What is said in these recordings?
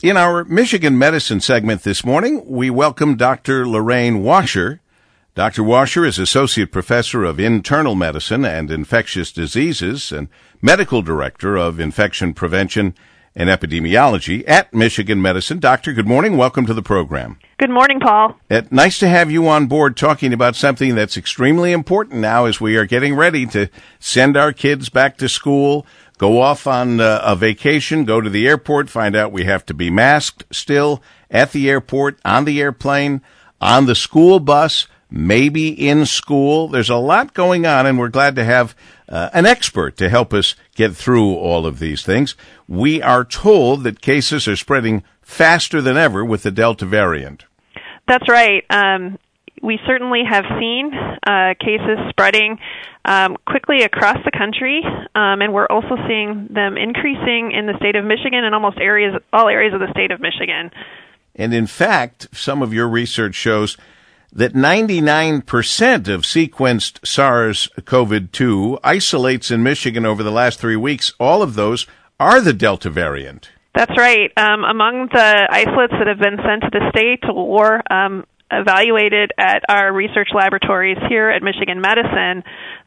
In our Michigan Medicine segment this morning, we welcome Dr. Lorraine Washer. Dr. Washer is Associate Professor of Internal Medicine and Infectious Diseases and Medical Director of Infection Prevention and Epidemiology at Michigan Medicine. Doctor, good morning. Welcome to the program. Good morning, Paul. Uh, nice to have you on board talking about something that's extremely important now as we are getting ready to send our kids back to school, go off on uh, a vacation, go to the airport, find out we have to be masked still at the airport, on the airplane, on the school bus, maybe in school. There's a lot going on, and we're glad to have uh, an expert to help us get through all of these things. We are told that cases are spreading faster than ever with the Delta variant. That's right. Um, we certainly have seen uh, cases spreading um, quickly across the country, um, and we're also seeing them increasing in the state of Michigan and almost areas, all areas of the state of Michigan. And in fact, some of your research shows that 99% of sequenced SARS CoV 2 isolates in Michigan over the last three weeks, all of those are the Delta variant. That's right. Um, among the isolates that have been sent to the state or um, evaluated at our research laboratories here at Michigan Medicine,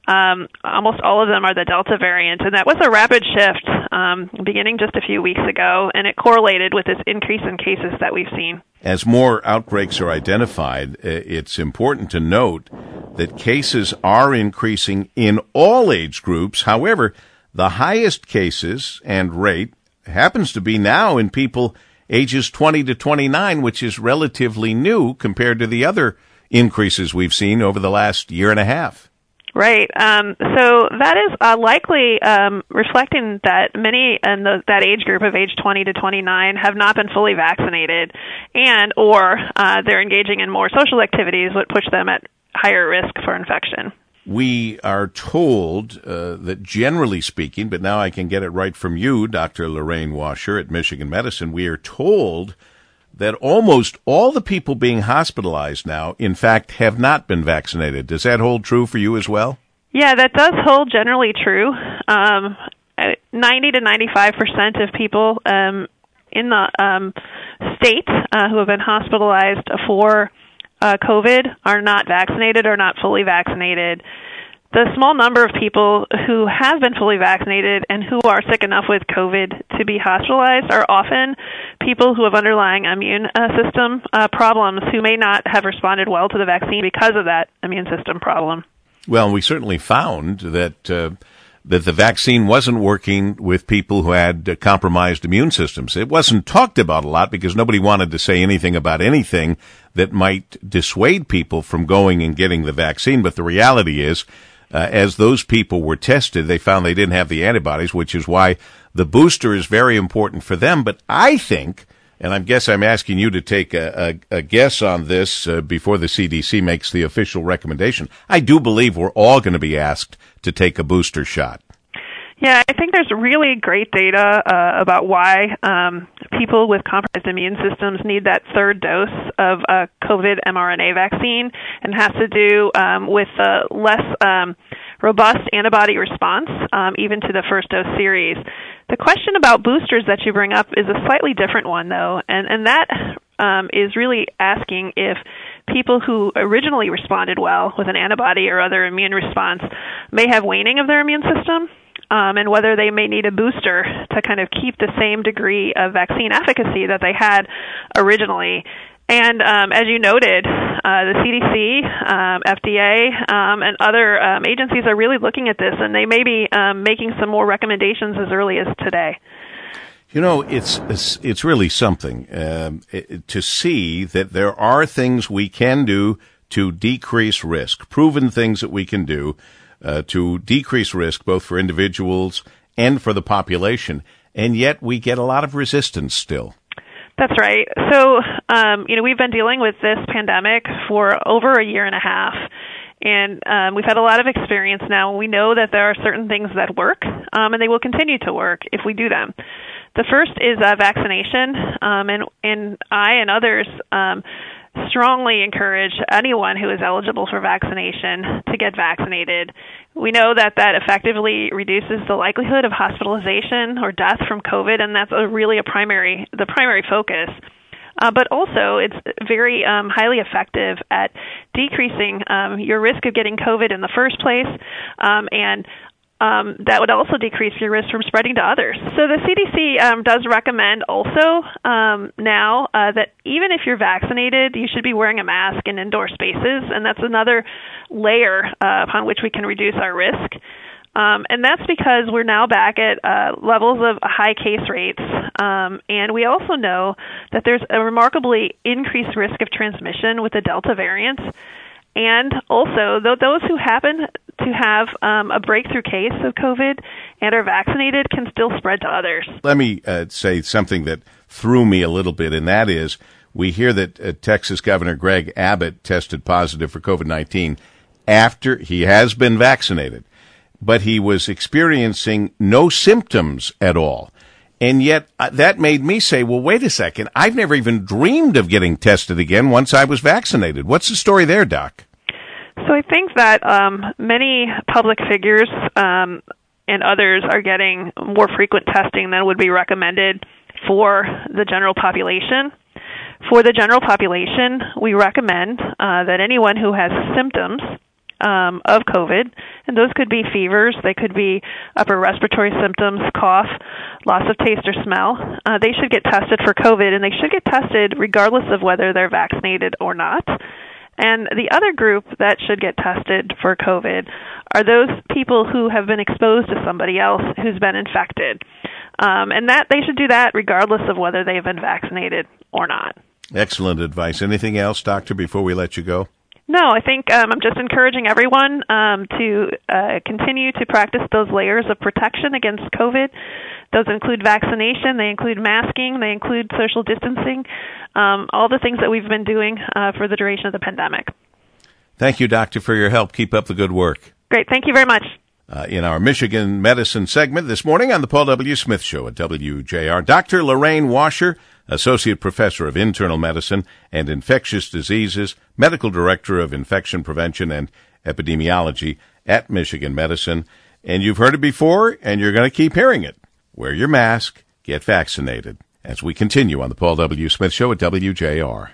um, almost all of them are the Delta variant, and that was a rapid shift um, beginning just a few weeks ago, and it correlated with this increase in cases that we've seen. As more outbreaks are identified, it's important to note that cases are increasing in all age groups. However, the highest cases and rate happens to be now in people ages 20 to 29, which is relatively new compared to the other increases we've seen over the last year and a half. Right. Um, so that is uh, likely um, reflecting that many in the, that age group of age 20 to 29 have not been fully vaccinated, and or uh, they're engaging in more social activities, which push them at higher risk for infection. We are told uh, that generally speaking, but now I can get it right from you, Dr. Lorraine Washer at Michigan Medicine, we are told that almost all the people being hospitalized now, in fact, have not been vaccinated. Does that hold true for you as well? Yeah, that does hold generally true. Um, 90 to 95 percent of people um, in the um, state uh, who have been hospitalized for uh, COVID are not vaccinated or not fully vaccinated the small number of people who have been fully vaccinated and who are sick enough with COVID to be hospitalized are often people who have underlying immune uh, system uh, problems who may not have responded well to the vaccine because of that immune system problem. Well, we certainly found that. That the vaccine wasn't working with people who had compromised immune systems. It wasn't talked about a lot because nobody wanted to say anything about anything that might dissuade people from going and getting the vaccine. But the reality is uh, as those people were tested, they found they didn't have the antibodies, which is why the booster is very important for them. But I think, and I guess I'm asking you to take a, a, a guess on this uh, before the CDC makes the official recommendation. I do believe we're all going to be asked to take a booster shot. Yeah, I think there's really great data uh, about why um, people with compromised immune systems need that third dose of a COVID mRNA vaccine, and has to do um, with a less um, robust antibody response, um, even to the first dose series. The question about boosters that you bring up is a slightly different one, though, and and that um, is really asking if people who originally responded well with an antibody or other immune response may have waning of their immune system um, and whether they may need a booster to kind of keep the same degree of vaccine efficacy that they had originally. And um, as you noted, uh, the CDC, um, FDA, um, and other um, agencies are really looking at this, and they may be um, making some more recommendations as early as today. You know, it's it's, it's really something um, it, to see that there are things we can do to decrease risk, proven things that we can do uh, to decrease risk both for individuals and for the population. And yet we get a lot of resistance still. That's right. So, um, you know, we've been dealing with this pandemic for over a year and a half. And um, we've had a lot of experience now. We know that there are certain things that work, um, and they will continue to work if we do them. The first is uh, vaccination, um, and and I and others um, strongly encourage anyone who is eligible for vaccination to get vaccinated. We know that that effectively reduces the likelihood of hospitalization or death from COVID, and that's a really a primary the primary focus. Uh, but also, it's very um, highly effective at decreasing um, your risk of getting COVID in the first place um, and um, that would also decrease your risk from spreading to others. So the CDC um, does recommend also um, now uh, that even if you're vaccinated, you should be wearing a mask in indoor spaces, and that's another layer uh, upon which we can reduce our risk. Um, and that's because we're now back at uh, levels of high case rates. Um, and we also know that there's a remarkably increased risk of transmission with the Delta variant. And also, those who happen to have um, a breakthrough case of COVID and are vaccinated can still spread to others. Let me uh, say something that threw me a little bit, and that is we hear that uh, Texas Governor Greg Abbott tested positive for COVID 19 after he has been vaccinated, but he was experiencing no symptoms at all. And yet uh, that made me say, well, wait a second. I've never even dreamed of getting tested again once I was vaccinated. What's the story there, Doc? So I think that um, many public figures um, and others are getting more frequent testing than would be recommended for the general population. For the general population, we recommend uh, that anyone who has symptoms um, of COVID, and those could be fevers, they could be upper respiratory symptoms, cough, loss of taste or smell. Uh, they should get tested for COVID, and they should get tested regardless of whether they're vaccinated or not. And the other group that should get tested for COVID are those people who have been exposed to somebody else who's been infected. Um, and that they should do that regardless of whether they've been vaccinated or not. Excellent advice. Anything else, Doctor, before we let you go? No, I think um, I'm just encouraging everyone um, to uh, continue to practice those layers of protection against COVID. Those include vaccination, they include masking, they include social distancing, um, all the things that we've been doing uh, for the duration of the pandemic. Thank you, Doctor, for your help. Keep up the good work. Great. Thank you very much. Uh, in our Michigan medicine segment this morning on the Paul W. Smith Show at WJR, Dr. Lorraine Washer Associate Professor of Internal Medicine and Infectious Diseases, Medical Director of Infection Prevention and Epidemiology at Michigan Medicine. And you've heard it before, and you're going to keep hearing it. Wear your mask, get vaccinated. As we continue on the Paul W. Smith Show at WJR.